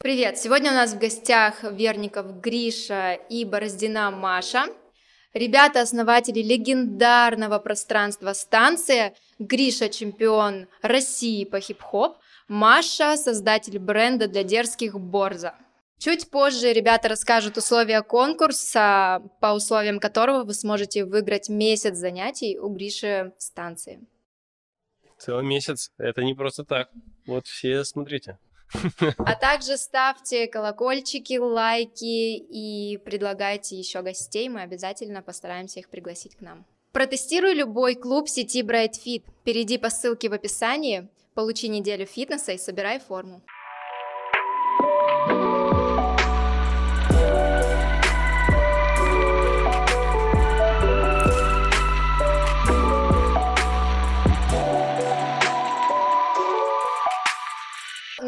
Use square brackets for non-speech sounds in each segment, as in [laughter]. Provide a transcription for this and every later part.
Привет! Сегодня у нас в гостях Верников Гриша и Бороздина Маша. Ребята основатели легендарного пространства станция. Гриша чемпион России по хип-хоп. Маша создатель бренда для дерзких Борза. Чуть позже ребята расскажут условия конкурса, по условиям которого вы сможете выиграть месяц занятий у Гриши в станции. Целый месяц. Это не просто так. Вот все смотрите. А также ставьте колокольчики, лайки и предлагайте еще гостей, мы обязательно постараемся их пригласить к нам. Протестируй любой клуб сети Bright Fit. Перейди по ссылке в описании, получи неделю фитнеса и собирай форму.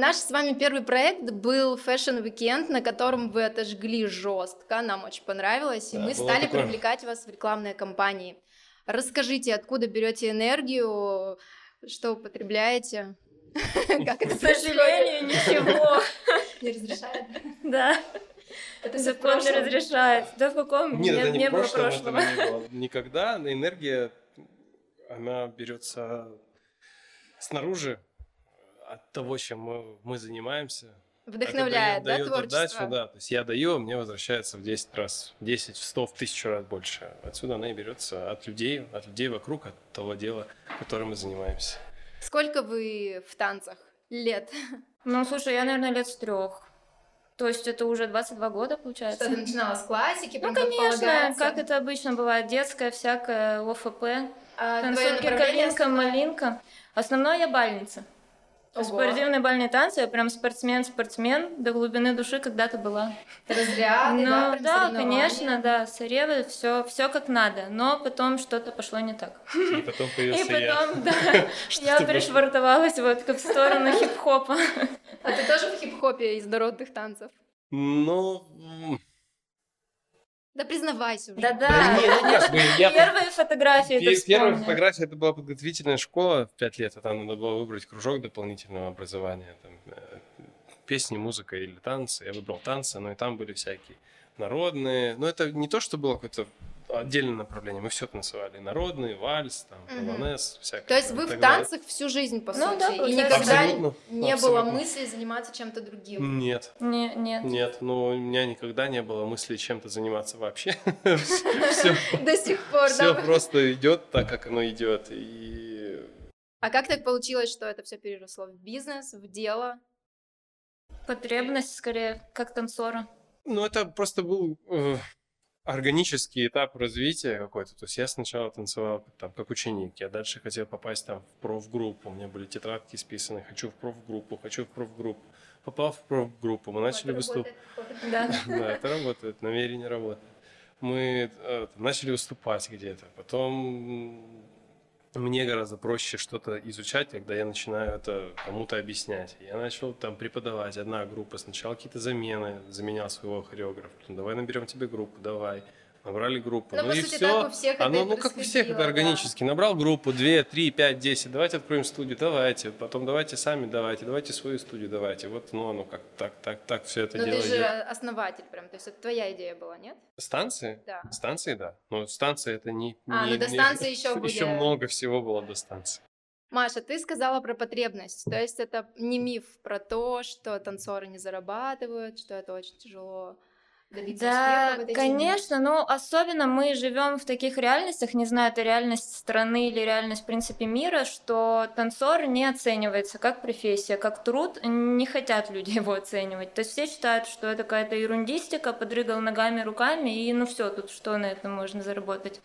Наш с вами первый проект был Fashion Weekend, на котором вы отожгли жестко, нам очень понравилось, и да, мы стали такое. привлекать вас в рекламные кампании. Расскажите, откуда берете энергию, что употребляете? [laughs] Как это К сожалению, ничего. [laughs] Не разрешает? Да. Это закон не разрешает. Да в каком? Нет, это не было прошлого. Никогда энергия, она берется снаружи, от того, чем мы, мы занимаемся. Вдохновляет, да, дает творчество? Отдачу, да, то есть я даю, мне возвращается в 10 раз, в 10, в 100, в 1000 раз больше. Отсюда она и берется от людей, от людей вокруг, от того дела, которым мы занимаемся. Сколько вы в танцах лет? [laughs] Ну, слушай, я, наверное, лет с трех. То есть это уже 22 года, получается. Что, ты начинала с классики? Ну, конечно, как это обычно бывает, детская всякая, ОФП, а танцульки, калинка, малинка. Основное я бальница. Ого. Спортивные бальные танцы, я прям спортсмен-спортсмен до глубины души когда-то была. Разряды, ну, да, да, конечно, да, соревы, все, все как надо, но потом что-то пошло не так. И потом появился И потом, [laughs] да, [laughs] я пришвартовалась вот в сторону [laughs] хип-хопа. А ты тоже в хип-хопе из народных танцев? Ну, да признавайся уже. Да-да. Да, нет, нет, я... Первые фотографии Пер- Первая фотография, это была подготовительная школа в пять лет, а там надо было выбрать кружок дополнительного образования. Там, э, песни, музыка или танцы. Я выбрал танцы, но и там были всякие народные. Но это не то, что было какое-то отдельное направление. Мы все танцевали. Народный, вальс, там, полонез, угу. всякое. То есть вы в танцах далее. всю жизнь, по ну, сути, да, и никогда абсолютно, не абсолютно. было мысли заниматься чем-то другим? Нет. Не, нет. Нет, ну у меня никогда не было мысли чем-то заниматься вообще. [laughs] [laughs] До сих пор, Все просто идет так, как оно идет. И... А как так получилось, что это все переросло в бизнес, в дело? Потребность, скорее, как танцора. Ну, это просто был э, органический этап развития какой-то. То есть я сначала танцевал там как ученик, я дальше хотел попасть там в профгруппу, у меня были тетрадки списаны, хочу в профгруппу, хочу в профгруппу. Попал в профгруппу, мы начали выступать. Да. [laughs] да, это работает, намерение работает. Мы э, начали выступать где-то, потом мне гораздо проще что-то изучать, когда я начинаю это кому-то объяснять. Я начал там преподавать, одна группа, сначала какие-то замены, заменял своего хореографа, давай наберем тебе группу, давай набрали группу. Но, ну, и все. у всех Оно, ну, как у всех это органически. Да. Набрал группу, 2, 3, 5, 10, давайте откроем студию, давайте. Потом давайте сами, давайте, давайте свою студию, давайте. Вот, ну, оно как так, так, так все это Но дело ты же основатель прям, то есть это твоя идея была, нет? Станции? Да. Станции, да. Но станции это не... А, не, ну до станции не, еще будет. Еще много всего было до станции. Маша, ты сказала про потребность, то есть это не миф про то, что танцоры не зарабатывают, что это очень тяжело добиться да, успеха? конечно, но особенно мы живем в таких реальностях, не знаю, это реальность страны или реальность, в принципе, мира, что танцор не оценивается как профессия, как труд, не хотят люди [laughs] его оценивать. То есть все считают, что это какая-то ерундистика, подрыгал ногами, руками, и ну все, тут что на этом можно заработать.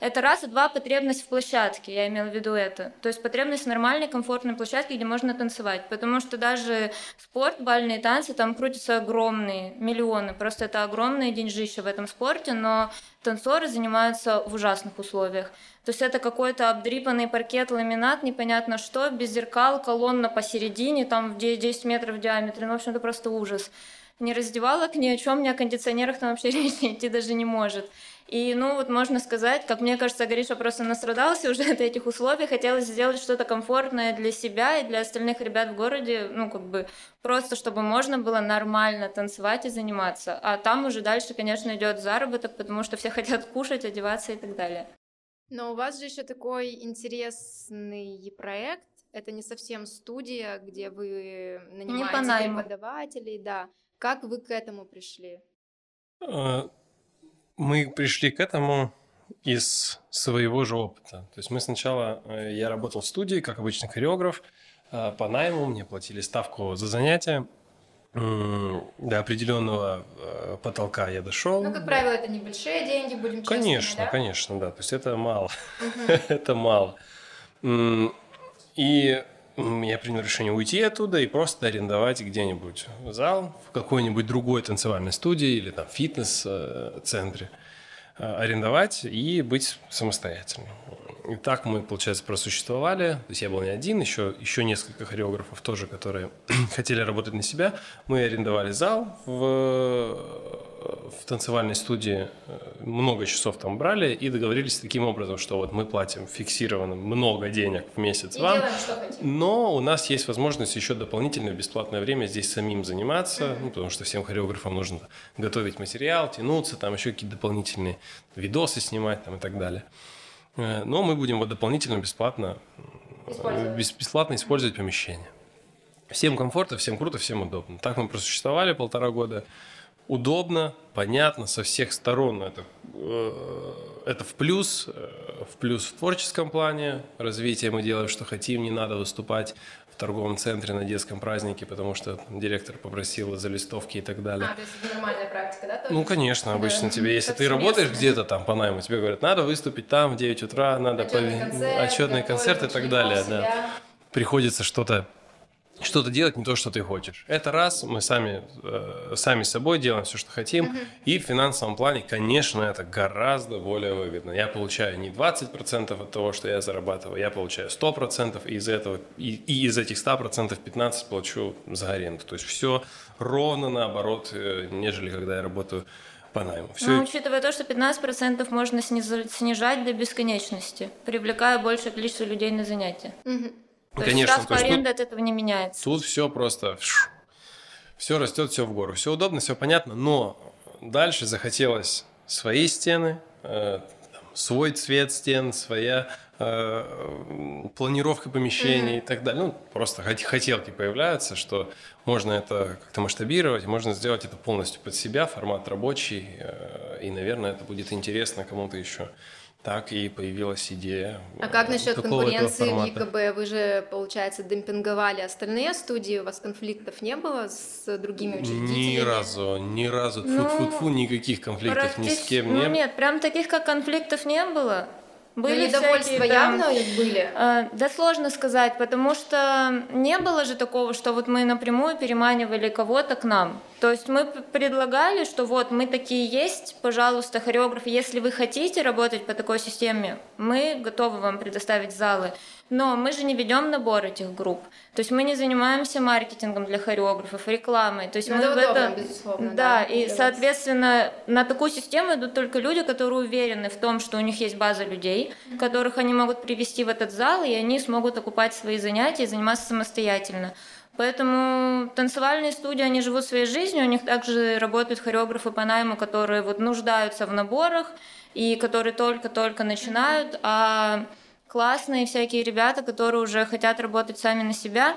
Это раз, и два, потребность в площадке, я имела в виду это. То есть потребность в нормальной, комфортной площадке, где можно танцевать. Потому что даже спорт, бальные танцы, там крутятся огромные, миллионы. Просто это огромные деньжища в этом спорте, но танцоры занимаются в ужасных условиях. То есть это какой-то обдрипанный паркет, ламинат, непонятно что, без зеркал, колонна посередине, там 10 метров в диаметре. Ну, в общем, это просто ужас. Не раздевалок, ни о чем, ни о кондиционерах там вообще [laughs] речи идти даже не может. И, ну, вот можно сказать, как мне кажется, Гриша просто настрадался уже [laughs] от этих условий, хотелось сделать что-то комфортное для себя и для остальных ребят в городе, ну, как бы просто чтобы можно было нормально танцевать и заниматься. А там уже дальше, конечно, идет заработок, потому что все хотят кушать, одеваться и так далее. Но у вас же еще такой интересный проект. Это не совсем студия, где вы нанимаете преподавателей, да. Как вы к этому пришли? Мы пришли к этому из своего же опыта. То есть мы сначала, э, я работал в студии, как обычный хореограф, а, по найму, мне платили ставку за занятия, до определенного э, потолка я дошел. Ну, как правило, это небольшие деньги, будем честными, Конечно, да? конечно, да. То есть это мало. [laughs] это мало. И я принял решение уйти оттуда и просто арендовать где-нибудь зал в какой-нибудь другой танцевальной студии или там фитнес-центре. Э, арендовать и быть самостоятельным. И так мы, получается, просуществовали. То есть я был не один, еще, еще несколько хореографов тоже, которые [clears throat] хотели работать на себя. Мы арендовали зал в, в танцевальной студии, много часов там брали и договорились таким образом, что вот мы платим фиксированно много денег в месяц и вам, делаем, что хотим. но у нас есть возможность еще дополнительно бесплатное время здесь самим заниматься, mm-hmm. ну, потому что всем хореографам нужно готовить материал, тянуться, там еще какие-то дополнительные видосы снимать там, и так далее. Э, но мы будем вот дополнительно бесплатно, использовать. бесплатно использовать помещение. Всем комфортно, всем круто, всем удобно. Так мы просуществовали полтора года. Удобно, понятно, со всех сторон это, э, это в плюс, э, в плюс в творческом плане развитие мы делаем, что хотим, не надо выступать в торговом центре на детском празднике, потому что директор попросил за листовки и так далее. А, то есть это нормальная практика, да? Тоже? Ну, конечно, обычно да. тебе, если ты работаешь где-то там по найму, тебе говорят, надо выступить там в 9 утра, надо отчетный по... концерт, отчетный концерт и так далее. Да. Приходится что-то что-то делать не то, что ты хочешь. Это раз, мы сами, э, сами собой делаем все, что хотим. Uh-huh. И в финансовом плане, конечно, это гораздо более выгодно. Я получаю не 20% от того, что я зарабатываю, я получаю 100%, и из, этого, и, и из этих 100% 15% плачу за аренду. То есть все ровно наоборот, э, нежели когда я работаю по найму. Все... Но учитывая то, что 15% можно снижать до бесконечности, привлекая большее количество людей на занятия. Угу. То Конечно, есть ставка аренды от этого не меняется. Тут все просто, все растет, все в гору, все удобно, все понятно, но дальше захотелось свои стены, э, свой цвет стен, своя э, планировка помещений mm-hmm. и так далее. Ну, просто хотелки появляются, что можно это как-то масштабировать, можно сделать это полностью под себя, формат рабочий, э, и, наверное, это будет интересно кому-то еще так и появилась идея. А как насчет конкуренции в ЕКБ? Вы же, получается, демпинговали остальные студии, у вас конфликтов не было с другими учредителями? Ни разу, ни разу, ну, фу фу никаких конфликтов ни с кем ну, нет. Нет, прям таких как конфликтов не было. Были Но недовольства всякие, явно там, были? Э, да сложно сказать, потому что не было же такого, что вот мы напрямую переманивали кого-то к нам. То есть мы предлагали, что вот мы такие есть, пожалуйста, хореограф, если вы хотите работать по такой системе, мы готовы вам предоставить залы. Но мы же не ведем набор этих групп. То есть мы не занимаемся маркетингом для хореографов, рекламой. То есть ну, мы это в этом... безусловно. Да, да и, соответственно, на такую систему идут только люди, которые уверены в том, что у них есть база людей, mm-hmm. которых они могут привести в этот зал, и они смогут окупать свои занятия и заниматься самостоятельно. Поэтому танцевальные студии, они живут своей жизнью, у них также работают хореографы по найму, которые вот нуждаются в наборах и которые только-только начинают, а классные всякие ребята, которые уже хотят работать сами на себя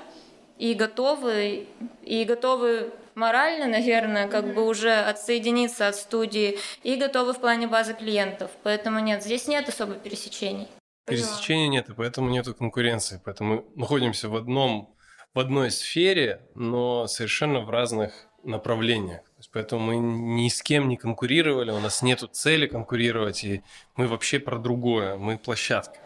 и готовы, и готовы морально, наверное, как mm-hmm. бы уже отсоединиться от студии и готовы в плане базы клиентов. Поэтому нет, здесь нет особо пересечений. Пересечений нет, и поэтому нет конкуренции. Поэтому мы находимся в одном в одной сфере, но совершенно в разных направлениях. Поэтому мы ни с кем не конкурировали, у нас нет цели конкурировать, и мы вообще про другое, мы площадка.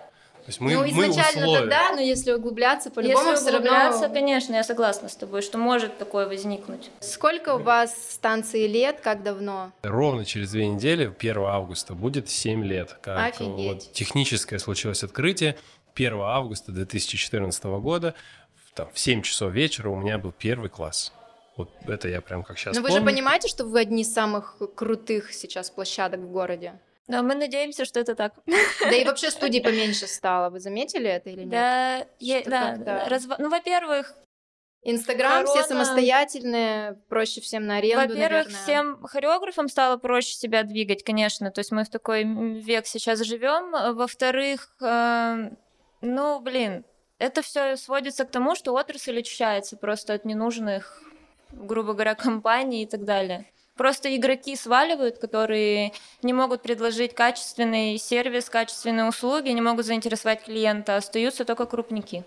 То есть мы, ну, изначально мы да, но если углубляться, по-любому если все углубляться, равно... конечно, я согласна с тобой, что может такое возникнуть. Сколько у вас станции лет, как давно? Ровно через две недели, 1 августа, будет 7 лет. Как Офигеть. Вот техническое случилось открытие 1 августа 2014 года там, в 7 часов вечера у меня был первый класс. Вот это я прям как сейчас Но помню. вы же понимаете, что вы одни из самых крутых сейчас площадок в городе? Да, мы надеемся, что это так. Да и вообще студий поменьше стало. Вы заметили это или нет? Да, я, да. Разв... Ну, во-первых, Инстаграм, все Корона. самостоятельные, проще всем на аренду, Во-первых, наверное. всем хореографам стало проще себя двигать, конечно. То есть мы в такой век сейчас живем. Во-вторых, э, ну, блин, это все сводится к тому, что отрасль очищается просто от ненужных, грубо говоря, [laughs] компаний и так далее. Просто игроки сваливают, которые не могут предложить качественный сервис, качественные услуги, не могут заинтересовать клиента, остаются только крупники.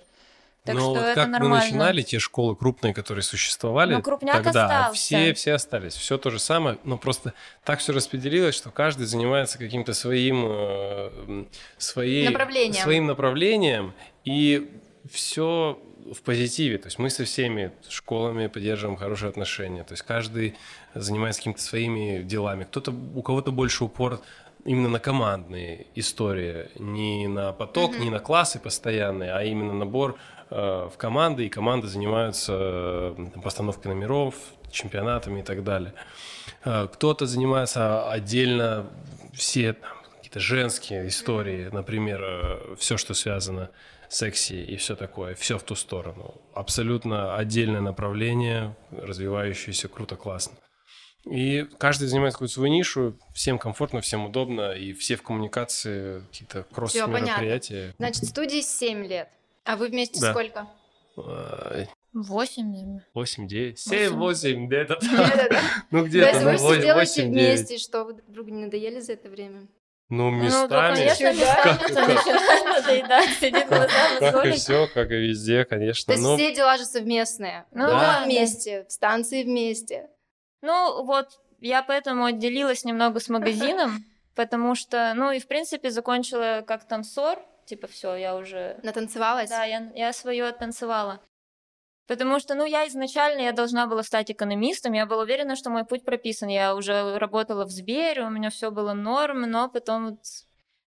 Так Но что вот это как нормально. мы начинали, те школы крупные, которые существовали Но крупняк тогда, остался. все, все остались. Все то же самое, но просто так все распределилось, что каждый занимается каким-то своим, э, своей, Направлением. своим направлением, и все в позитиве. То есть мы со всеми школами поддерживаем хорошие отношения. То есть каждый занимается какими-то своими делами. Кто-то, у кого-то больше упор именно на командные истории, не на поток, Мгм. не на классы постоянные, а именно набор э, в команды, и команды занимаются э, постановкой номеров, чемпионатами и так далее. Э, Кто-то занимается отдельно все там, какие-то женские истории, например, все, что связано с секси и все такое, все в ту сторону. Абсолютно отдельное направление, развивающееся круто, классно. И каждый занимает какую-то свою нишу, всем комфортно, всем удобно, и все в коммуникации, какие-то кросс-мероприятия. Значит, студии 7 лет. А вы вместе Да. сколько? Э, Восемь, наверное. 8, 9, 7, Восемь. 8, [laughs] где-то. Ну То где-то, есть ну вы все 8, делаете 9. вместе, что вы друг другу не надоели за это время? Ну, Ну, да, местами. конечно, Чудо. местами надоедать, сидит глаза Как и все, как и везде, То конечно. есть Но все дела же совместные. Ну да. вместе, в станции вместе. Ну, вот, я поэтому отделилась немного с магазином, потому что, ну, и, в принципе, закончила как танцор, типа, все, я уже... Натанцевалась? Да, я, я свое оттанцевала. Потому что, ну, я изначально, я должна была стать экономистом, я была уверена, что мой путь прописан. Я уже работала в Сбере, у меня все было норм, но потом вот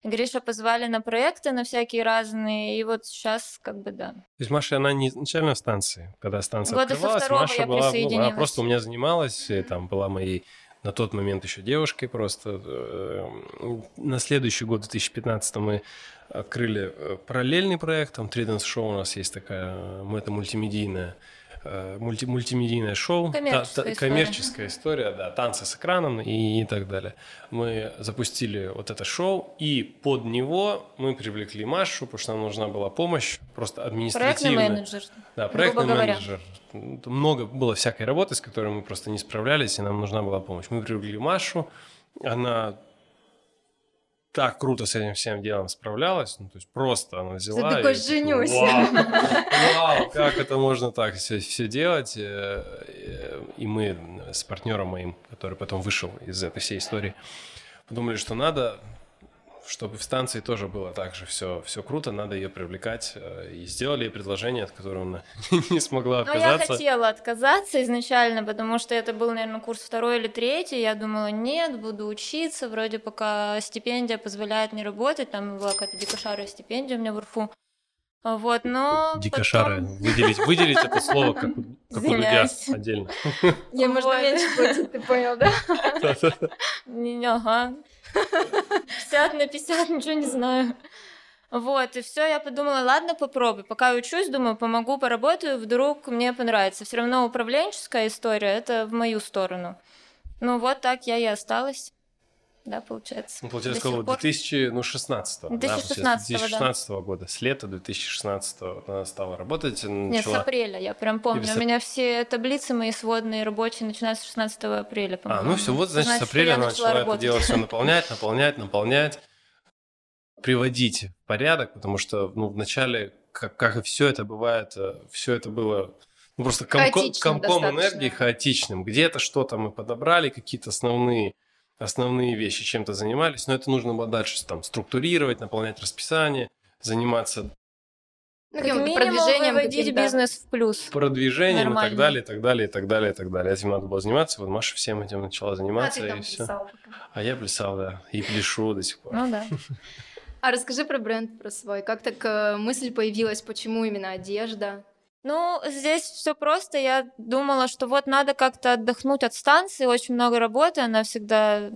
Гриша позвали на проекты, на всякие разные, и вот сейчас как бы да. То есть Маша, она не изначально в станции, когда станция Года открывалась, Маша была, ну, она присоединилась. просто у меня занималась, и там была моей на тот момент еще девушкой просто. Э, На следующий год, в 2015 мы открыли э, параллельный проект, там три шоу у нас есть такая, э, мы это мультимедийное э, мульти, мультимедийное шоу, Коммерческая история. коммерческая история, да, танцы с экраном и, и так далее. Мы запустили вот это шоу, и под него мы привлекли Машу, потому что нам нужна была помощь, просто Проектный административная. менеджер. Да, проектный говоря. менеджер. Там Много было всякой работы, с которой мы просто не справлялись, и нам нужна была помощь. Мы привлекли Машу, она так круто с этим всем делом справлялась, ну, то есть просто она взяла такой, и «Женюсь». Вау, [laughs] вау, как это можно так все, все делать? Э, э, И мы с партнером моим, который потом вышел из этой всей истории, подумали, что надо чтобы в станции тоже было так же все, все круто, надо ее привлекать. э, И сделали ей предложение, от которого она [laughs] не смогла Ну, я отказаться. хотела отказаться изначально, потому что это был, наверное, курс второй или третий. Я думала, нет, буду учиться, вроде пока стипендия позволяет мне работать. Там была какая-то дикошарая стипендия у меня в РФУ. Вот, но Дикошары. потом- Выделить, выделить это слово, как, у- [laughs] как у Дудя отдельно. [laughs] Я, можно Вот. меньше платить, ты понял, да? Не, ага. 50 на 50, ничего не знаю. Вот, и все, я подумала, ладно, попробуй. Пока учусь, думаю, помогу, поработаю, вдруг мне понравится. Все равно управленческая история, это в мою сторону. Ну вот так я и осталась. Да, получается. Ну, получается, сколько? пор. 2016 да, получается, 2016 да. 2016 года. С лета 2016 она стала работать. Нет, с начала- апреля, я прям помню. С У меня все таблицы мои сводные рабочие начинаются с 16 апреля, А, по-моему. ну все, вот, значит, с апреля она начала начала это дело все [laughs] наполнять, наполнять, наполнять, приводить в порядок, потому что, ну, вначале, как, как и все это бывает, все это было ну, просто комко- комком энергии хаотичным. Где-то что-то мы подобрали, какие-то основные основные вещи, чем-то занимались, но это нужно было дальше там структурировать, наполнять расписание, заниматься Ну, Как минимум продвижением выводить бизнес в плюс. продвижением и Нормально. так далее, и так далее, и так далее, и так далее. Этим надо было заниматься. Вот Маша всем этим начала А заниматься, ты и все. пока. А я плясал, да, и пляшу до сих пор. Ну да. А расскажи про бренд, про свой. Как так э, мысль появилась, почему именно одежда? Ну, здесь все просто. Я думала, что вот надо как-то отдохнуть от станции. Очень много работы, она всегда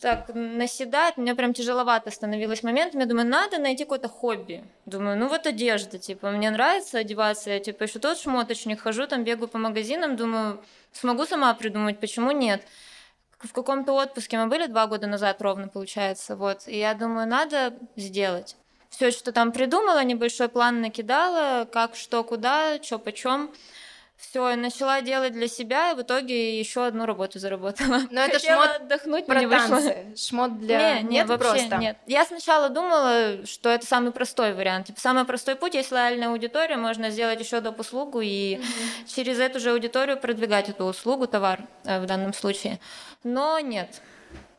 так наседает, мне прям тяжеловато становилось моментами. Я думаю, надо найти какое-то хобби. Думаю, ну вот одежда, типа, мне нравится одеваться, я типа еще тот шмоточник, хожу там, бегаю по магазинам, думаю, смогу сама придумать, почему нет. В каком-то отпуске мы были два года назад ровно, получается, вот, и я думаю, надо сделать. Все, что там придумала, небольшой план накидала, как, что, куда, что, почем все, начала делать для себя, и в итоге еще одну работу заработала. [laughs] Но это Хотела шмот отдохнуть, про не вышло. танцы. Шмот для... Не, нет, вообще просто? нет. Я сначала думала, что это самый простой вариант. Типа, самый простой путь, есть лояльная аудитория, можно сделать еще доп. услугу и через эту же аудиторию продвигать эту услугу, товар э, в данном случае. Но нет,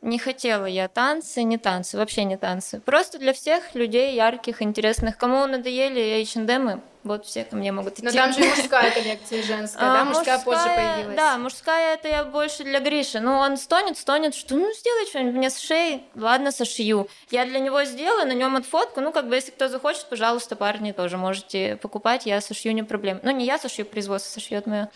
не хотела я танцы, не танцы, вообще не танцы. Просто для всех людей ярких, интересных. Кому надоели H&M, вот все ко мне могут идти. Но там же и мужская [laughs] коллекция, и женская, да? А, Мужская позже появилась. Да, мужская это я больше для Гриши. Ну, он стонет, стонет, что ну сделай что-нибудь мне с шеей. Ладно, сошью. Я для него сделаю, на нем отфотку. Ну, как бы, если кто захочет, пожалуйста, парни тоже можете покупать, я сошью, не проблема. Ну, не я сошью, производство сошьет мое.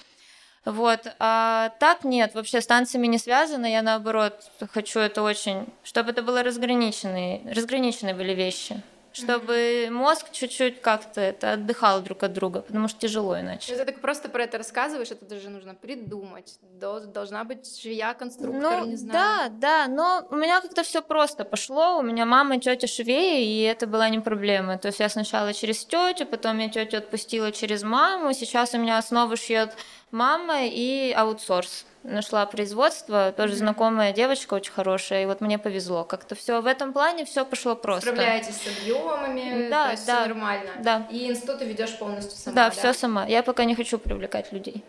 Вот. А так нет, вообще с танцами не связано. Я наоборот хочу это очень, чтобы это было разграниченные, разграниченные были вещи. Чтобы мозг чуть-чуть как-то это отдыхал друг от друга, потому что тяжело иначе. Ты так просто про это рассказываешь, это даже нужно придумать. Дол- Должна быть швея, конструктор, Ну, не знаю. да, да, но у меня как-то все просто пошло. У меня мама и тетя швеи, и это была не проблема. То есть я сначала через тетю, потом я тетю отпустила через маму. Сейчас у меня основу шьет мама и аутсорс. Нашла производство, тоже знакомая девочка очень хорошая, и вот мне повезло. Как-то все в этом плане все пошло просто. Справляетесь с объемами, Да, то есть да, всё нормально. да. И институт ты ведешь полностью сама. да, все сама. Я пока не хочу привлекать людей.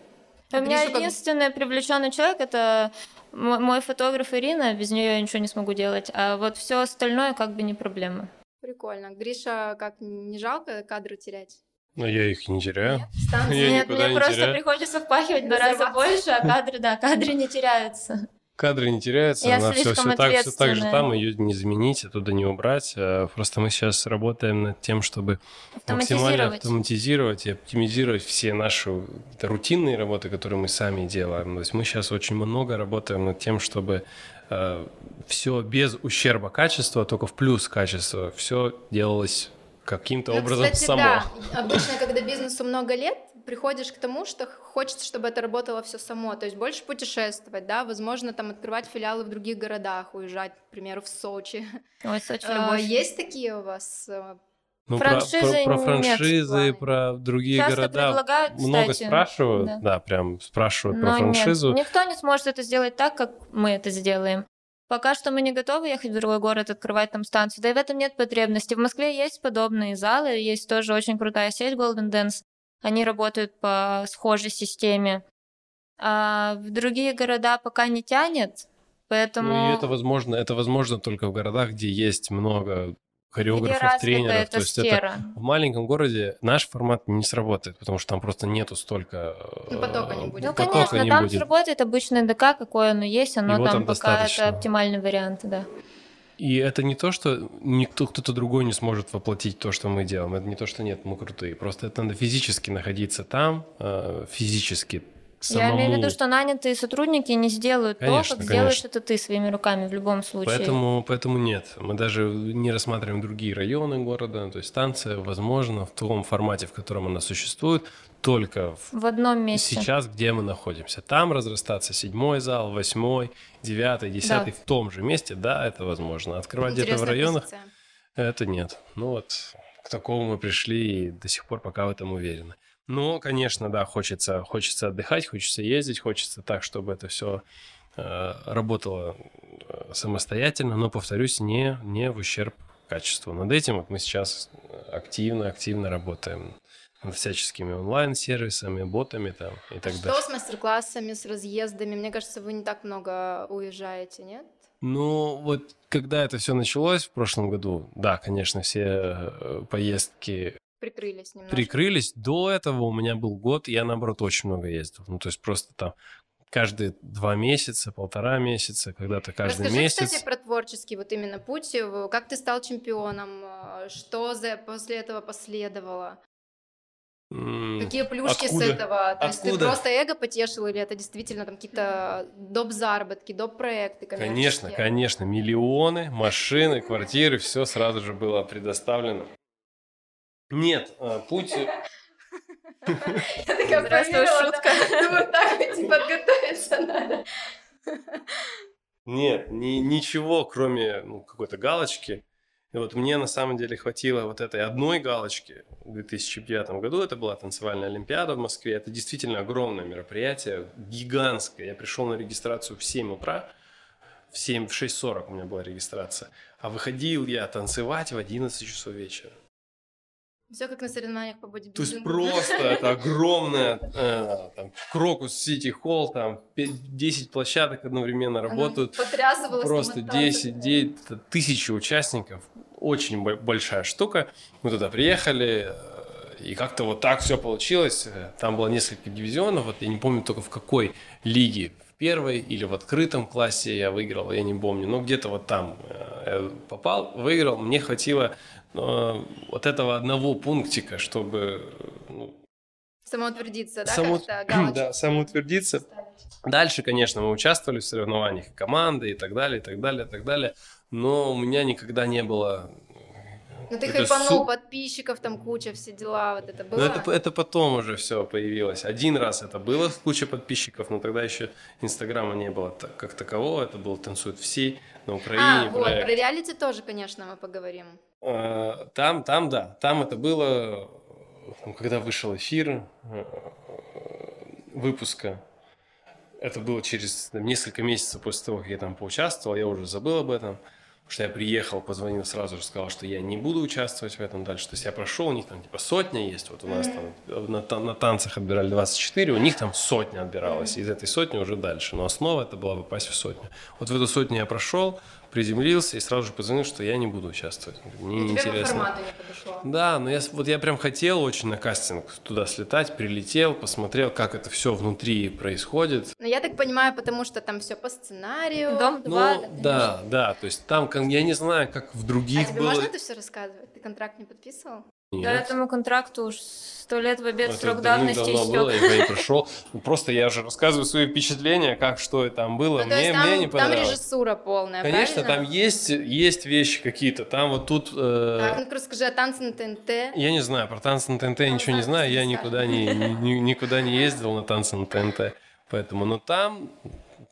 А У меня Гришу как- единственный привлеченный человек это мой фотограф Ирина, без нее я ничего не смогу делать. А вот все остальное как бы не проблема. Прикольно. Гриша, как не жалко кадры терять? Но я их не теряю. Нет? Станции? Я Нет, мне не просто теряю. приходится впахивать два раза больше, а кадры, да, кадры не теряются. Кадры не теряются, Я она все, все, так, все так же там, ее не заменить, оттуда не убрать. Э, Просто мы сейчас работаем над тем, чтобы максимально Автоматизировать. и оптимизировать все наши рутинные работы, которые мы сами делаем. То есть мы сейчас очень много работаем над тем, чтобы все без ущерба качества, только в плюс качества, все делалось каким-то Ну, образом кстати, само. да. Обычно, когда бизнесу много лет, приходишь к тому, что хочется, чтобы это работало все само, то есть больше путешествовать, да, возможно, там открывать филиалы в других городах, уезжать, к примеру, в Сочи. Ой, Сочи, А, любовь. Есть такие у вас? э, Ну, про- Франшизы про, про, нет в франшизы, плане. про другие Часто города предлагают, много кстати. спрашивают, да. да. прям спрашивают Но про франшизу. нет, никто не сможет это сделать так, как мы это сделаем. Пока что мы не готовы ехать в другой город, открывать там станцию. Да и в этом нет потребности. В Москве есть подобные залы, есть тоже очень крутая сеть Golden Dance. Они работают по схожей системе. А в другие города пока не тянет, поэтому... Ну, и это возможно, это возможно только в городах, где есть много хореографов, тренеров. То есть это сфера. в маленьком городе наш формат не сработает, потому что там просто нету столько Ну, потока не э, будет. Ну, Потока конечно, не там будет. сработает обычное ДК, какое оно есть, оно Его там, там пока достаточно. это оптимальный вариант, да. И это не то, что никто, кто-то другой не сможет воплотить то, что мы делаем. Это не то, что нет, мы крутые. Просто это надо физически находиться там, э, физически самому. Я имею в виду, что нанятые сотрудники не сделают Конечно, то, как сделаешь конечно. это ты своими руками в любом случае. Поэтому, поэтому нет. Мы даже не рассматриваем другие районы города. То есть станция, возможно, в том формате, в котором она существует, только в В одном месте. сейчас, где мы находимся. Там разрастаться седьмой зал, восьмой, девятый, десятый в том же месте, да, это возможно. Открывать где-то в районах, позиция. это нет. Ну вот к такому мы пришли и до сих пор пока в этом уверены. Но, конечно, да, хочется, хочется отдыхать, хочется ездить, хочется так, чтобы это все работало э, самостоятельно, но, повторюсь, не, не в ущерб качеству. Над этим вот мы сейчас активно-активно работаем над всяческими онлайн-сервисами, ботами там и так Что далее. с мастер-классами, с разъездами? Мне кажется, вы не так много уезжаете, нет? Ну, вот когда это все началось в прошлом году, да, конечно, все э, поездки Прикрылись немножко. прикрылись. До этого у меня был год, я, наоборот, очень много ездил. Ну, то есть просто там каждые два месяца, полтора месяца, когда-то каждый Расскажи, месяц. кстати, про творческий вот именно путь. э, Как ты стал чемпионом? э, Что за после этого последовало? Какие плюшки откуда? с этого? То есть ты Откуда? просто эго потешил или это действительно там какие-то доп. заработки, доп. проекты Конечно, конечно, миллионы, машины, квартиры, все сразу же было предоставлено. Нет, э, путь... Я [laughs] такая Здравствуй, проверила, шутка. Думаю, так идти подготовиться надо. Нет, ни- ничего, кроме ну, какой-то галочки. И вот мне на самом деле хватило вот этой одной галочки в 2009 году. Это была танцевальная олимпиада в Москве. Это действительно огромное мероприятие, гигантское. Я пришел на регистрацию в 7 утра. В 7, в 6.40 у меня была регистрация. А выходил я танцевать в 11 часов вечера. Все как на соревнованиях по То есть бодибилдингу. просто [laughs] это огромная э, там, Крокус Сити Холл, там пе- 10 площадок одновременно Она работают. Потрясывалась. Просто моталась. 10, 9, тысячи участников. Очень бо- большая штука. Мы туда приехали, э, и как-то вот так все получилось. Э, Там было несколько дивизионов, вот я не помню только в какой лиге. Первой или в открытом классе я выиграл, я не помню. Но где-то вот там э, я попал, выиграл. Мне хватило э, вот этого одного пунктика, чтобы ну, Самоутвердиться, да? Само- [clears throat] да, самоутвердиться. Дальше, конечно, мы участвовали в соревнованиях команды и так далее, и так далее, и так далее. Но у меня никогда не было... Ну ты какой-то хайпанул, су- подписчиков, там куча, все дела, вот это было. Ну, это, это потом уже все появилось. Один раз это было, куча подписчиков, но тогда еще Инстаграма не было так- как такового. Это был «Танцуют все» на а, Украине. вот, проект. про реалити тоже, конечно, мы поговорим. Э, Там, там, да, там это было, когда вышел эфир э, выпуска. Это было через там, несколько месяцев после того, как я там поучаствовал, я уже забыл об этом. Потому что я приехал, позвонил сразу же, сказал, что я не буду участвовать в этом дальше. То есть я прошел, у них там типа сотня есть. Вот у нас там на, та- на танцах отбирали 24, у них там сотня отбиралась. Из этой сотни уже дальше. Но основа это была попасть в сотню. Вот в эту сотню я прошел, приземлился и сразу же позвонил, что я не буду участвовать. Мне И неинтересно. не подошло. Да, но я, вот я прям хотел очень на кастинг туда слетать, прилетел, посмотрел, как это все внутри происходит. Но я так понимаю, потому что там все по сценарию. Дом Ну, два. да, да, то есть там, я не знаю, как в А других тебе было. можно это все рассказывать? Ты контракт не подписывал? Нет. этому контракту уж сто лет в обед Это срок давности давным-давно было, истек. я пришел. Ну, Просто я же рассказываю свои впечатления, как что там было. Ну, мне, там, мне не там понравилось. режиссура полная, Конечно, правильно? там есть, есть вещи какие-то. Там вот тут... э, Так, ну расскажи о танце на ТНТ. Я не знаю, про танцы на ТНТ ничего не знаю, я никуда не, ни- никуда не ездил на танцы на ТНТ. Поэтому, но там,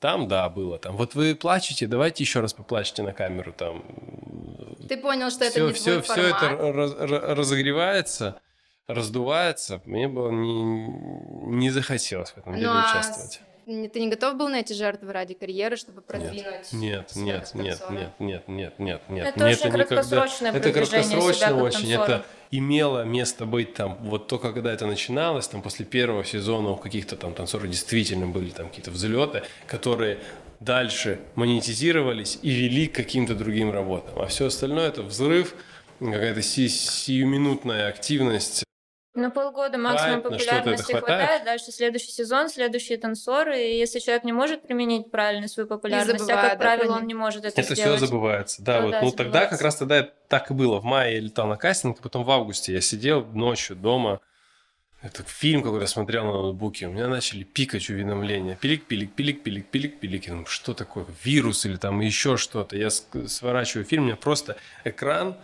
там, да, было. Там, вот вы плачете, давайте еще раз поплачьте на камеру. Там Ты понял, что это все, не все, твой все это формат. раз- ra- разогревается, раздувается. Мне было не, не захотелось в этом деле Ну, а участвовать. Ты не готов был на эти жертвы ради карьеры, чтобы продвинуть? Нет, нет, нет, нет, нет, нет, нет, нет. Это Мне очень никогда- краткосрочное Это продвижение себя краткосрочно как очень. Это имело место быть там, вот то, когда это начиналось, там после первого сезона у каких-то там танцоров действительно были там какие-то взлеты, которые дальше монетизировались и вели к каким-то другим работам. А все остальное это взрыв, какая-то си- сиюминутная активность. На полгода максимум Хватит, это популярности хватает. хватает. Дальше следующий сезон, следующие танцоры. И если человек не может применить правильно свою популярность, а забывает, как да, правило, он не может это, Это все сделать. забывается. Да, Ну вот. да, ну тогда как раз тогда так и было. В мае я летал на кастинг, потом в августе я сидел ночью дома. Это фильм какой-то смотрел на ноутбуке. У меня начали пикать уведомления. Пилик, пилик, пилик, пилик, пилик, пилик. Я думаю, что такое? Вирус или там еще что-то. Я сворачиваю фильм, у меня просто экран.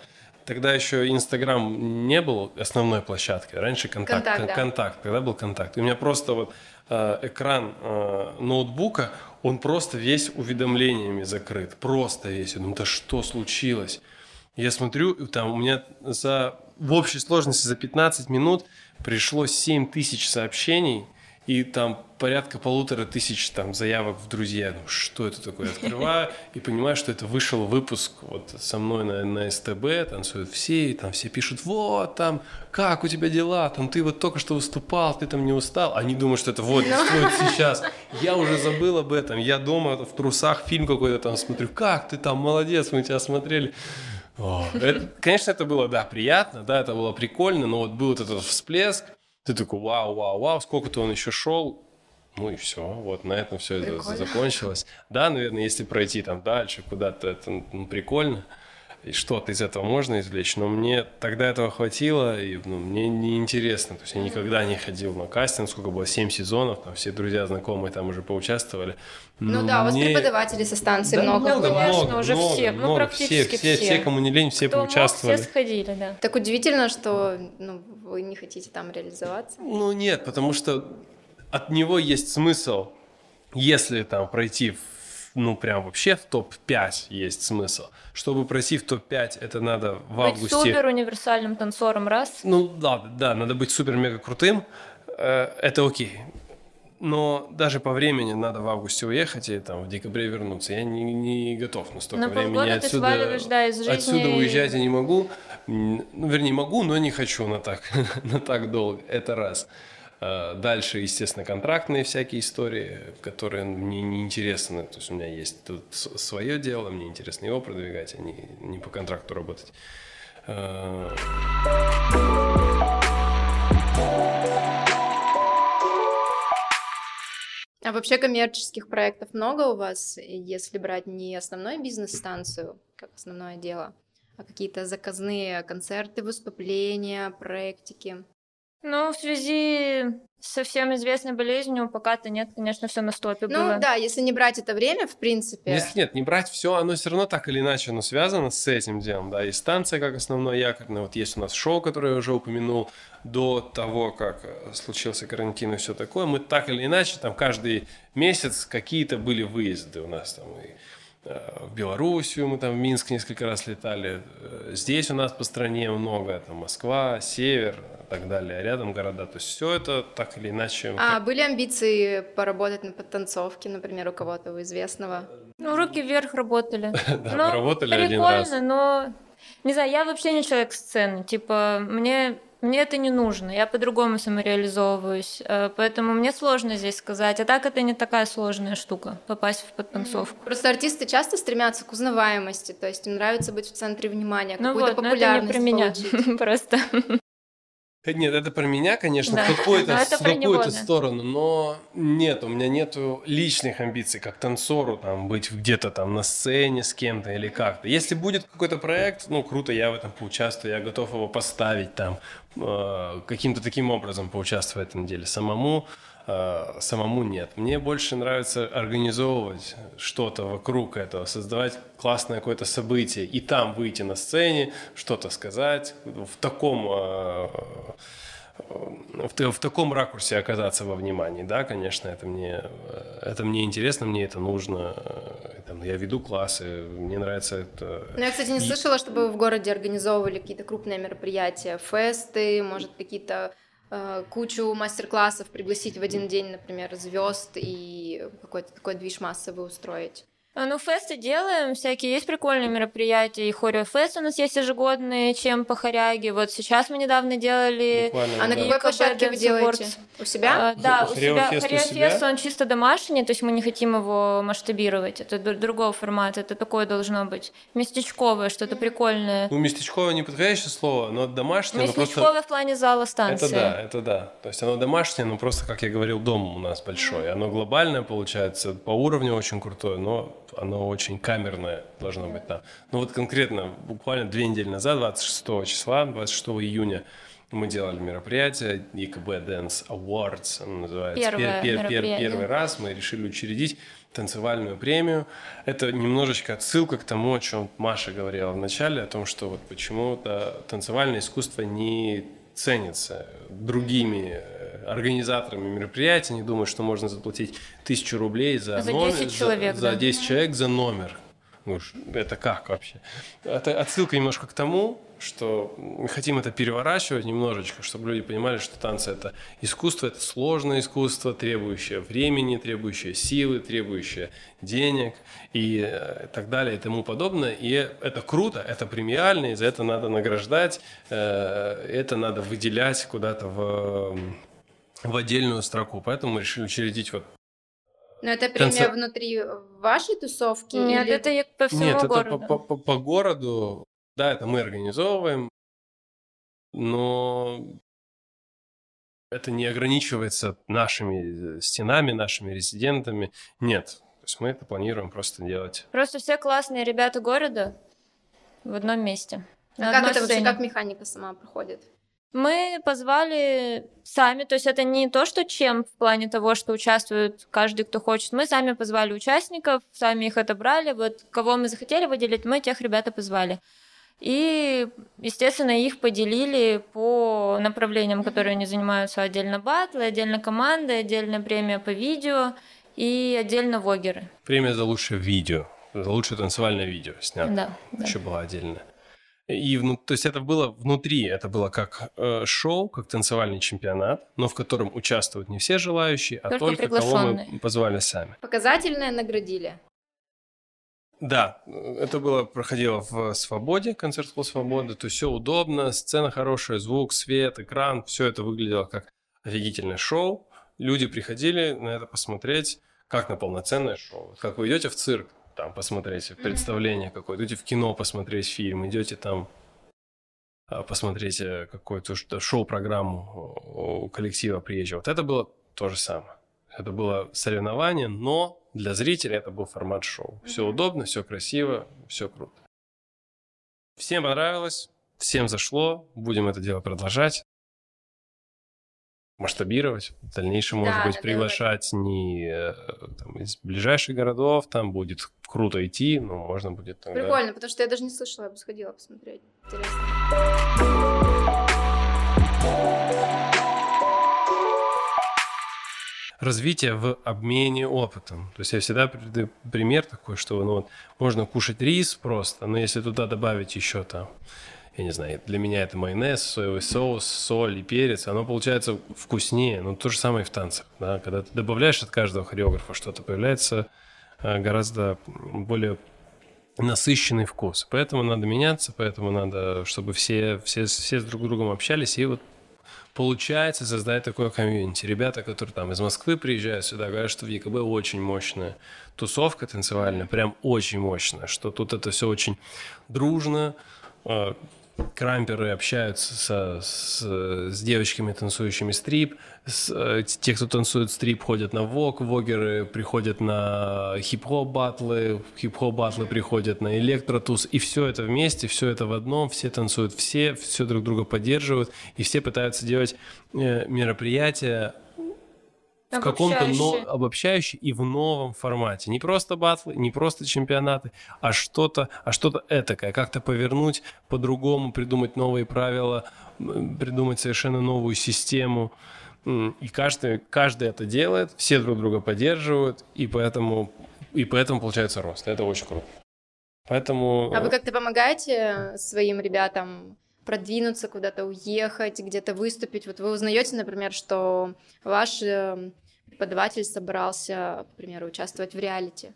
Тогда еще Инстаграм не был основной площадкой. Раньше контакт. Контакт, кон- да. контакт. Тогда был контакт. И у меня просто вот э, экран э, ноутбука, он просто весь уведомлениями закрыт. Просто весь. Я думаю, да что случилось? Я смотрю, там у меня за, в общей сложности за 15 минут пришло 7 тысяч сообщений, и там порядка полутора тысяч там заявок в друзья. Думаю, что это такое? Открываю и понимаю, что это вышел выпуск вот со мной на, на СТБ, танцуют все, и там все пишут, вот там, как у тебя дела, там ты вот только что выступал, ты там не устал. Они думают, что это вот, вот сейчас. Я уже забыл об этом, я дома в трусах фильм какой-то там смотрю, как ты там, молодец, мы тебя смотрели. О, это- конечно, это было, да, приятно, да, это было прикольно, но вот был вот этот всплеск, ты такой, вау, вау, вау, сколько-то он еще шел, ну и все, вот на этом все это Прикольно. закончилось. Да, наверное, если пройти там дальше куда-то, это ну, прикольно. И что-то из этого можно извлечь, но мне тогда этого хватило, и ну, мне неинтересно. То есть я никогда не ходил на кастинг, сколько было, семь сезонов, там все друзья, знакомые там уже поучаствовали. Ну да, у вас преподаватели со станции да, много, много, конечно, много, уже много, все, ну, много, практически все, все, все. все, кому не лень, все Кто мог, поучаствовали. все сходили, да. Так удивительно, что ну, вы не хотите там реализоваться. Ну нет, потому что от него есть смысл, если там пройти в ну, прям вообще в топ-5 есть смысл. Чтобы пройти в топ-5, это надо в Быть августе... супер универсальным танцором, раз. Ну, да, да, надо быть супер-мега крутым, э, это окей. Но даже по времени надо в августе уехать и там в декабре вернуться. Я не, не готов на столько На времени ты отсюда, да, из жизни отсюда уезжать я не могу. Ну, вернее, могу, но не хочу на так, [laughs] на так долго. Это раз. А, Дальше, естественно, контрактные всякие истории, которые мне не интересны. То есть у меня есть тут свое дело, мне интересно его продвигать, а не, не по контракту работать. А, А вообще коммерческих проектов много у вас, если брать не основной бизнес-станцию, как основное дело, а какие-то заказные концерты, выступления, проектики? Ну, в связи со всем известной болезнью пока-то нет, конечно, все на стопе Ну было. да, если не брать это время, в принципе. Если нет, не брать все, оно все равно так или иначе оно связано с этим делом, да, и станция как основной якорный, вот есть у нас шоу, которое я уже упомянул, до того, как э, случился карантин и все такое, мы так или иначе, там каждый месяц какие-то были выезды у нас там и э, в Белоруссию мы там в Минск несколько раз летали, э, здесь у нас по стране много, там Москва, Север так далее, рядом города, то есть все это так или иначе... А были амбиции поработать на подтанцовке, например, у кого-то у известного? Ну, руки вверх работали. [laughs] Да, Ну, мы работали один прикольно, раз. но... Не знаю, я вообще не человек сцены. Типа, мне, мне это не нужно. Я по-другому самореализовываюсь. э, Поэтому мне сложно здесь сказать. А так это не такая сложная штука, попасть в подтанцовку. Просто артисты часто стремятся к узнаваемости, то есть им нравится быть в центре внимания, Ну какую-то вот, но это не популярность про меня. получить. [laughs] Просто. Э, Нет, это про меня, конечно, Да. в какую-то, Но это в какую-то да. сторону, но нет, у меня нету личных амбиций, как танцору, там, быть где-то там на сцене с кем-то или как-то. Если будет какой-то проект, ну, круто, я в этом поучаствую, я готов его поставить там, э, каким-то таким образом поучаствовать в этом деле. Самому, самому нет. Мне больше нравится организовывать что-то вокруг этого, создавать классное какое-то событие и там выйти на сцене, что-то сказать в таком э, в, та- в таком ракурсе оказаться во внимании, да, конечно, это мне, э, это мне интересно, мне это нужно. э, Там, я веду классы, мне нравится это. Ну, я, кстати, не И- слышала, чтобы вы в городе организовывали какие-то крупные мероприятия, фесты, может, какие-то э, кучу мастер-классов пригласить в один день, например, звезд и какой-то такой движ массовый устроить. А, Ну, фесты делаем, всякие есть прикольные мероприятия. И хореофест у нас есть ежегодные, чем по хоряге. Вот сейчас мы недавно делали... Буквально, А на да. какой площадке вы делаете? У себя? А, да, у себя Хореофест он чисто домашний, то есть мы не хотим его масштабировать. Это другого формата, это такое должно быть местечковое, что-то прикольное. Ну, местечковое не подходящее слово, но домашнее, но просто... Местечковое в плане зала станции. Это да, это да. То есть оно домашнее, но просто, как я говорил, дом у нас большой. Оно глобальное получается, по уровню очень крутое, но оно очень камерное должно быть там. Ну вот конкретно, буквально две недели назад, 26 числа, 26 июня, мы делали мероприятие ЕКБ Dance Awards, оно называется. Первое мероприятие. первый раз мы решили учредить танцевальную премию. Это немножечко отсылка к тому, о чем Маша говорила в начале, о том, что вот почему-то танцевальное искусство не ценится другими организаторами мероприятий, не думают, что можно заплатить тысячу рублей за, За номер, 10 человек, за, за да. 10 человек за номер. Ну, это как вообще? Это отсылка немножко к тому, что мы хотим это переворачивать немножечко, чтобы люди понимали, что танцы это искусство, это сложное искусство, требующее времени, требующее силы, требующее денег и э, так далее и тому подобное. И это круто, это премиально, и за это надо награждать, э, это надо выделять куда-то в, в отдельную строку. Поэтому мы решили учредить вот Но это премия танце- внутри вашей тусовки? Нет, или- это по всему Нет, это городу. по, по- по городу, да, это мы организовываем, но это не ограничивается нашими э, стенами, нашими резидентами. Нет, то есть мы это планируем просто делать. Просто все классные ребята города в одном месте. А как это вообще, как механика сама проходит? Мы позвали сами, то есть это не то, что чем в плане того, что участвует каждый, кто хочет. Мы сами позвали участников, сами их отобрали. Вот кого мы захотели выделить, мы тех ребят и позвали. И, естественно, их поделили по направлениям, которые они занимаются. Отдельно батлы, отдельно команды, отдельно премия по видео и отдельно вогеры. Премия за лучшее видео, за лучшее танцевальное видео снято. Да, да. Еще была отдельная. И, вну- то есть это было внутри, это было как э, шоу, как танцевальный чемпионат, но в котором участвуют не все желающие, а Только только, кого мы позвали сами. Показательное наградили. Да, это было, проходило в Свободе, концерт по Свободы, то есть все удобно, сцена хорошая, звук, свет, экран, все это выглядело как офигительное шоу. Люди приходили на это посмотреть, как на полноценное шоу. Как вы идете в цирк, там посмотреть представление какое-то, идете в кино посмотреть фильм, идете там а, посмотреть какое-то шоу-программу у коллектива приезжего. Вот это было то же самое. Это было соревнование, но для зрителя это был формат шоу. Все удобно, все красиво, все круто. Всем понравилось, всем зашло. Будем это дело продолжать. Масштабировать. В дальнейшем, может Да, быть, да, да, приглашать не э, там, из ближайших городов. Там будет круто идти, но можно будет тогда... Прикольно, потому что я даже не слышала, я бы сходила посмотреть. Интересно. развитие в обмене опытом. То есть я всегда приведу пример такой, что ну, вот, можно кушать рис просто, но если туда добавить еще там, я не знаю, для меня это майонез, соевый соус, соль и перец, оно получается вкуснее. Ну, то же самое и в танцах. Да? Когда ты добавляешь от каждого хореографа что-то, появляется э, гораздо более насыщенный вкус. Поэтому надо меняться, поэтому надо, чтобы все, все, все с друг другом общались, и вот получается создать такое комьюнити. Ребята, которые там из Москвы приезжают сюда, говорят, что в ЕКБ очень мощная тусовка танцевальная, прям очень мощная, что тут это все очень дружно, э, крамперы общаются со- с, с девочками, танцующими стрип. С, э, те, кто танцует стрип, ходят на вог. Вогеры приходят на хип-хоп батлы. Хип-хоп батлы приходят на электротус. И все это вместе, все это в одном. Все танцуют все, все друг друга поддерживают. И все пытаются делать э, мероприятия в каком-то но, обобщающий и в новом формате. Не просто батлы, не просто чемпионаты, а что-то, а что-то этакое. Как-то повернуть по-другому, придумать новые правила, придумать совершенно новую систему. И каждый, каждый это делает, все друг друга поддерживают, и поэтому, и поэтому получается рост. Это очень круто. Поэтому... А вы как-то помогаете своим ребятам продвинуться, куда-то уехать, где-то выступить? Вот вы узнаете, например, что ваш э, преподаватель собрался, к примеру, участвовать в реалити.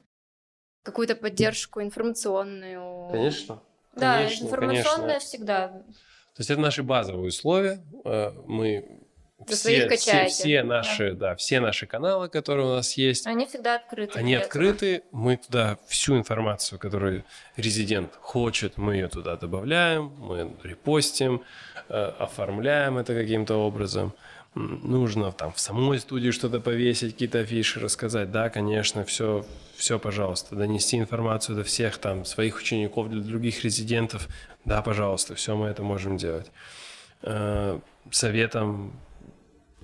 Какую-то поддержку информационную. Конечно. Да, Конечно, информационное конечно. всегда. То есть это наши базовые условия. Э, Мы Вы все, все, все наши, да, все наши каналы, которые у нас есть, Они всегда открыты. они для этого. открыты. Мы туда всю информацию, которую резидент хочет, мы ее туда добавляем, мы репостим, э, оформляем это каким-то образом. Нужно там в самой студии что-то повесить, какие-то афиши рассказать. Да, конечно, все, все, пожалуйста, донести информацию до всех там своих учеников, для других резидентов. Да, пожалуйста, все мы это можем делать. Э, Советом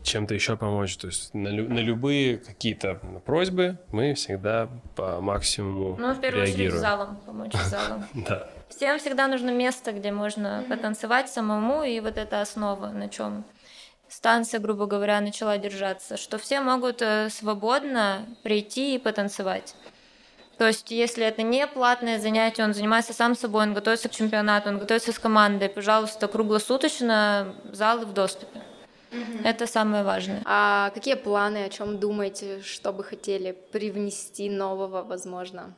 чем-то еще помочь. То есть на, лю- на любые какие-то просьбы мы всегда по максимуму Ну, в первую очередь, реагируем. залом помочь [laughs] залом. Да. Всем всегда нужно место, где можно потанцевать самому, и вот это основа, на чем станция, грубо говоря, начала держаться, что все могут э, свободно прийти и потанцевать. То есть, если это не платное занятие, он занимается сам собой, он готовится к чемпионату, он готовится с командой, пожалуйста, круглосуточно залы в доступе. Это самое важное. А какие планы, о чем думаете, что бы хотели привнести нового, возможно?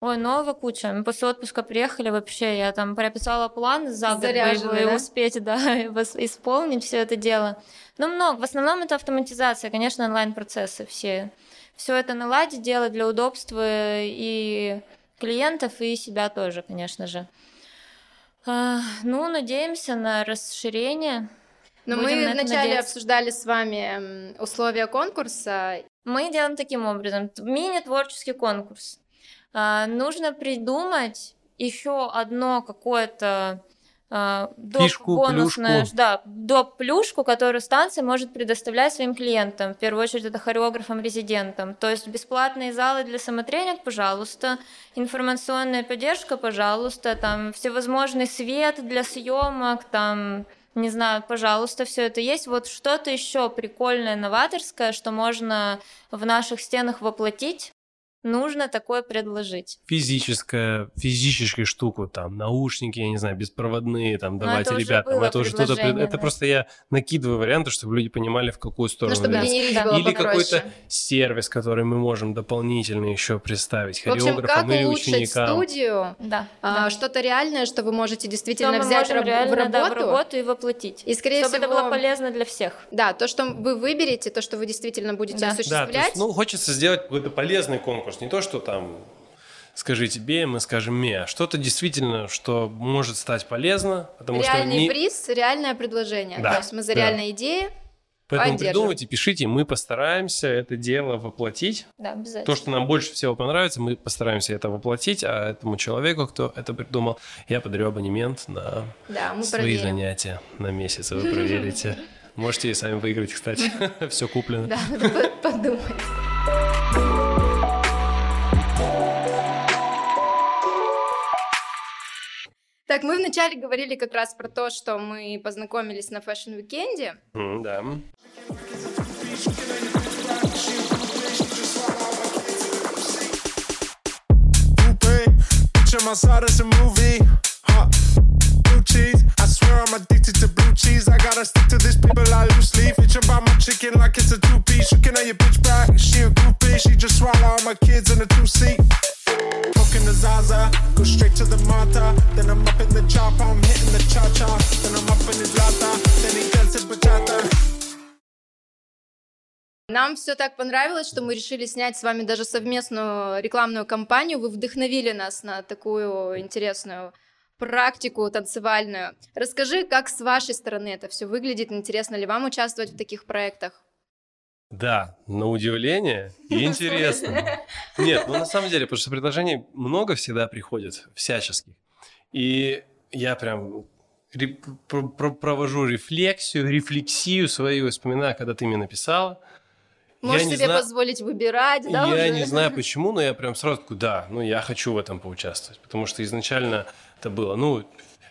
Ой, нового куча. Мы после отпуска приехали вообще, я там прописала план за год, бы Заряженная, его да? успеть, [laughs] да, исполнить все это дело. Ну, много. В основном это автоматизация, конечно, онлайн-процессы все. Все это наладить, делать для удобства и клиентов, и себя тоже, конечно же. А, ну, надеемся на расширение. Но Будем мы вначале надеяться. обсуждали с вами условия конкурса. Мы делаем таким образом. Мини-творческий конкурс. А, нужно придумать еще одно какое-то а, доп. Фишку, бонусное, плюшку. да, доп. плюшку, которую станция может предоставлять своим клиентам, в первую очередь это хореографам, резидентам. То есть бесплатные залы для самотренинг, пожалуйста, информационная поддержка, пожалуйста, там всевозможный свет для съемок, там не знаю, пожалуйста, все это есть. Вот что-то еще прикольное, новаторское, что можно в наших стенах воплотить, нужно такое предложить. Физическая, физическую штуку, там, наушники, я не знаю, беспроводные, там, Ну, давайте это уже ребятам. было это уже что-то... Это да. просто я накидываю варианты, чтобы люди понимали, в какую Ну, сторону чтобы двигаться. генерить Да. Или какой-то сервис, который мы можем дополнительно еще представить хореографам или ученикам. студию, Да. а, да. что-то реальное, что вы можете Что действительно мы взять раб- реально, в да, работу. в работу и воплотить. И, скорее чтобы всего, это было полезно для всех. да, то, что вы выберете, то, что вы действительно будете Да. Да, осуществлять. есть, ну, хочется сделать какой-то полезный конкурс. Не то, что там скажите «бе», мы скажем «ме», а что-то действительно, что может стать полезно, потому реальный что... не- приз, реальное предложение. Да, То есть мы за да. реальные идеи. Поэтому придумывайте, пишите, мы постараемся это дело воплотить. Да, обязательно. То, что нам больше всего понравится, мы постараемся это воплотить, а этому человеку, кто это придумал, я подарю абонемент на Да, мы свои проверим. занятия на месяц, вы [laughs] проверите. Можете и сами выиграть, кстати. [laughs] Все куплено. Да, [laughs] надо по- подумать. Так, мы вначале говорили как раз про то, что мы познакомились на fashion weekend е. М, Да. Picture my side as a movie. Huh. Blue cheese, I swear I'm addicted to blue cheese. I gotta stick to this people I loosely. Bitch about my chicken like it's a two piece. Looking at your bitch back, she a groupie. She just swallow all my kids in a two seat. Smoking the Zaza, go straight to the Mata. Then I'm up in the chopper, I'm hitting the cha cha. Then I'm up in his lata, then he dances bachata. Нам все так понравилось, что мы решили снять с вами даже совместную рекламную кампанию. Вы вдохновили нас на такую интересную практику танцевальную. Расскажи, как с вашей стороны это все выглядит, интересно ли вам участвовать в таких проектах? Да, на удивление [laughs] и интересно. Нет, ну на самом деле, потому что предложений много всегда приходит, всяческих. И я прям ре- провожу рефлексию, рефлексию свою, вспоминаю, когда ты мне написала. Можешь не себе зна- позволить выбирать, да? я уже? не знаю почему, но я прям сразу такой, да, ну я хочу в этом поучаствовать, потому что изначально это было, ну,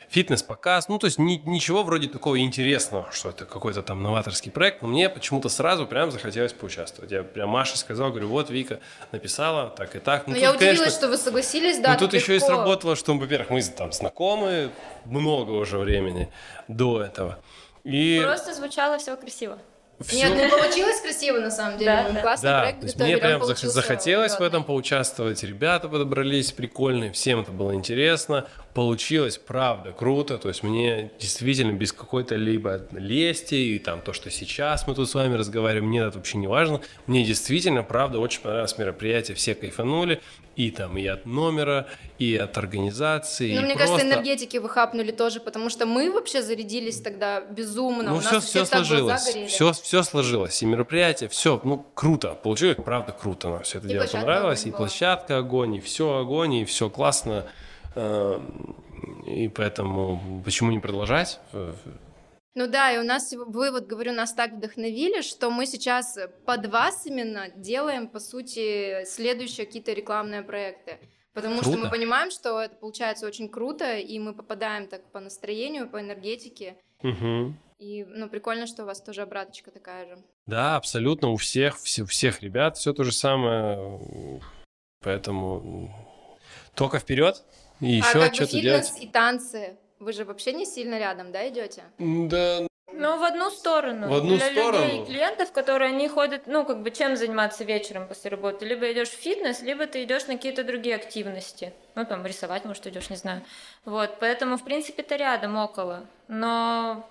фитнес-показ, ну, то есть ни- ничего вроде такого интересного, что это какой-то там новаторский проект, но мне почему-то сразу прям захотелось поучаствовать. Я прям Маше сказал, говорю, вот Вика написала так и так. Ну, Ну, тут, я удивилась, конечно, что вы согласились, да. ну, тут еще и легко. сработало, что, во-первых, мы там знакомы много уже времени до этого. И Просто звучало все красиво. Всё- Нет, ну получилось красиво на самом деле. Да, Мы да. классный Да, проект то есть мне прям зах- получился захотелось в этом поучаствовать. Ребята подобрались прикольные, всем это было интересно. Получилось, правда, круто. То есть мне действительно без какой-то либо лести и там то, что сейчас мы тут с вами разговариваем, мне это вообще не важно. Мне действительно, правда, очень понравилось мероприятие, все кайфанули. И там и от номера, и от организации. Ну, мне просто... кажется, энергетики вы хапнули тоже, потому что мы вообще зарядились тогда безумно. Ну, У все, все сложилось. Все, все сложилось. И мероприятие, все, ну, круто. Получилось, правда, круто. Нам все это И дело понравилось. И была. площадка огонь, и все огонь, и все классно. Э, И поэтому почему не продолжать? Ну да, и у нас, вы вот, говорю, нас так вдохновили, что мы сейчас под вас именно делаем, по сути, следующие какие-то рекламные проекты. Потому что мы Круто. понимаем, что это получается очень круто, и мы попадаем так по настроению, по энергетике. мгм. И, ну, прикольно, что у вас тоже обраточка такая же. Да, абсолютно. У всех, все- у всех ребят все то же самое. Поэтому только вперед. И а еще как бы что-то фитнес делать. и танцы, вы же вообще не сильно рядом, да, идете? Да, Ну, в одну сторону. В одну Для сторону. людей, клиентов, которые они ходят, ну, как бы, чем заниматься вечером после работы? Либо идешь в фитнес, либо ты идешь на какие-то другие активности. Ну, там, рисовать, может, идешь, не знаю. Вот, поэтому, в принципе, это рядом, около. Но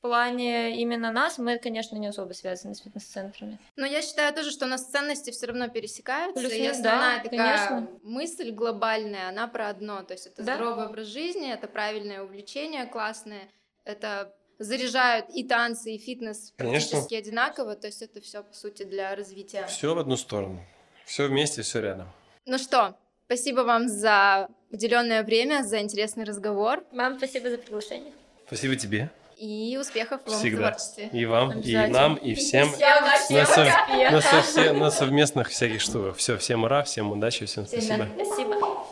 в плане именно нас мы, конечно, не особо связаны с фитнес-центрами. Но я считаю тоже, что у нас ценности все равно пересекаются. и Плюс-минус, основная да, такая конечно. мысль глобальная, она про одно. То есть это Да. здоровый образ жизни, это правильное увлечение классное, это заряжают и танцы, и фитнес Конечно. практически одинаково. То есть это все, по сути, для развития. все в одну сторону. Все вместе, все рядом. Ну что, Спасибо вам за уделенное время, за интересный разговор Вам спасибо за приглашение. Спасибо тебе. и успехов вам в Всегда. творчестве. И вам, и нам, и всем. Всем На, сов- на совсе- на совместных всяких штуках. Все, всем ура, всем удачи, всем спасибо. Спасибо.